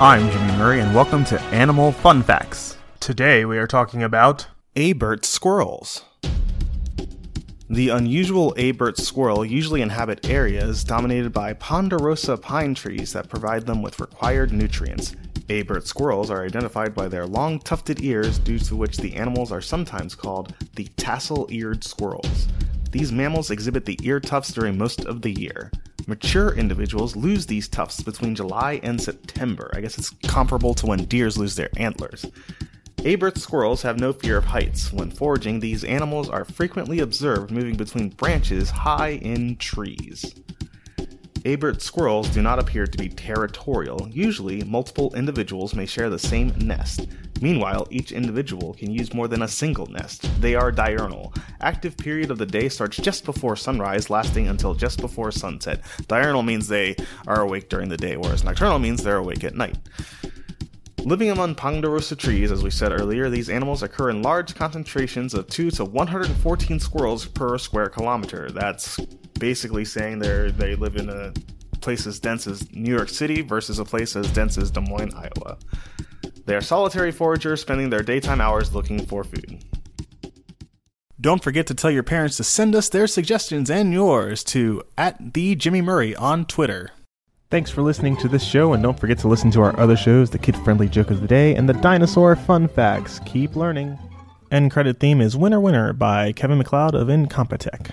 I'm Jimmy Murray, and welcome to Animal Fun Facts. Today we are talking about Abert squirrels. The unusual Abert squirrel usually inhabit areas dominated by ponderosa pine trees that provide them with required nutrients. Abert squirrels are identified by their long tufted ears, due to which the animals are sometimes called the tassel eared squirrels. These mammals exhibit the ear tufts during most of the year. Mature individuals lose these tufts between July and September. I guess it's comparable to when deers lose their antlers. Abert squirrels have no fear of heights. When foraging, these animals are frequently observed moving between branches high in trees. Abert squirrels do not appear to be territorial. Usually, multiple individuals may share the same nest. Meanwhile, each individual can use more than a single nest. They are diurnal. Active period of the day starts just before sunrise, lasting until just before sunset. Diurnal means they are awake during the day, whereas nocturnal means they're awake at night. Living among ponderosa trees, as we said earlier, these animals occur in large concentrations of 2 to 114 squirrels per square kilometer. That's basically saying they they live in a place as dense as New York City versus a place as dense as Des Moines, Iowa. They are solitary foragers spending their daytime hours looking for food. Don't forget to tell your parents to send us their suggestions and yours to at the Jimmy Murray on Twitter. Thanks for listening to this show, and don't forget to listen to our other shows the kid friendly joke of the day and the dinosaur fun facts. Keep learning. End credit theme is Winner Winner by Kevin MacLeod of Incompetech.